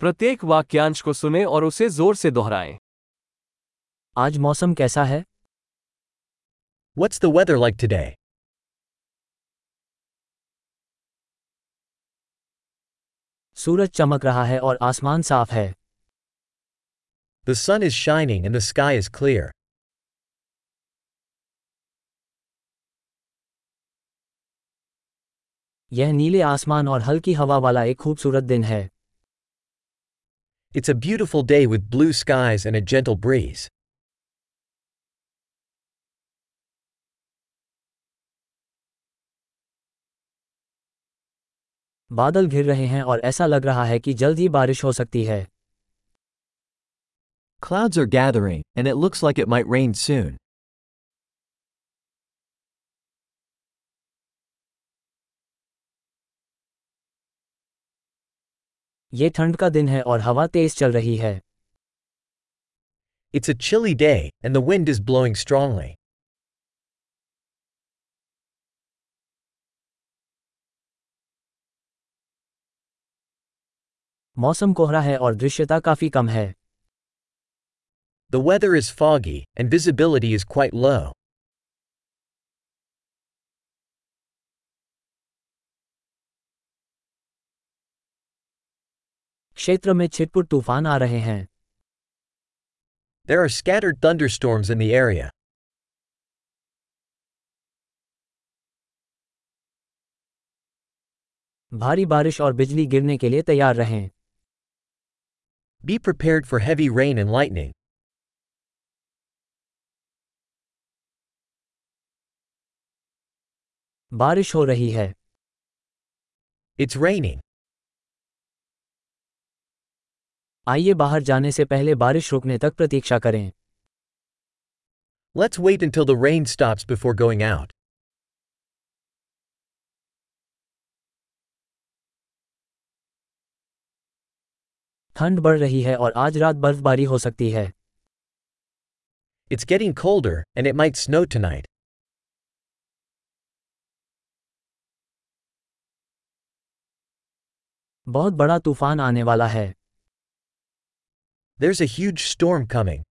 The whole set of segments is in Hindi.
प्रत्येक वाक्यांश को सुने और उसे ज़ोर से दोहराएँ आज मौसम कैसा है What's the weather like today? सूरज चमक रहा है और आसमान साफ़ है The sun is shining and the sky is clear. यह नीले आसमान और हल्की हवा वाला एक खूबसूरत दिन है It's a beautiful day with blue skies and a gentle breeze. बादल घिर रहे हैं और ऐसा लग रहा है कि जल्द ही बारिश हो सकती है Clouds are gathering, and it looks like it might rain soon. ये ठंड का दिन है और हवा तेज चल रही है। It's a chilly day and the wind is blowing strongly मौसम कोहरा है और दृश्यता काफ़ी कम है। The weather is foggy and visibility is quite low क्षेत्र में छिटपुट तूफ़ान आ रहे हैं There are scattered thunderstorms in the area. भारी बारिश और बिजली गिरने के लिए तैयार रहें Be prepared for heavy rain and lightning. बारिश हो रही है It's raining. आइए बाहर जाने से पहले बारिश रुकने तक प्रतीक्षा करें Let's wait until the rain stops before going out. ठंड बढ़ रही है और आज रात बर्फबारी हो सकती है It's getting colder, and it might snow tonight. बहुत बड़ा तूफ़ान आने वाला है There's a huge storm coming.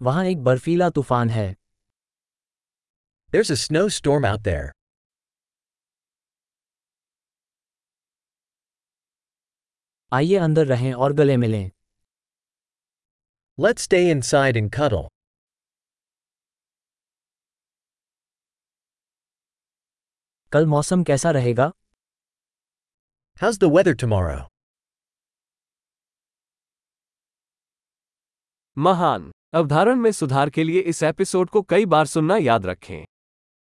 वहाँ एक बर्फीला तूफ़ान है There's a snowstorm out there. आइए अंदर रहें और गले मिलें Let's stay inside and cuddle. कल मौसम कैसा रहेगा How's the weather tomorrow? महान अवधारण में सुधार के लिए इस एपिसोड को कई बार सुनना याद रखें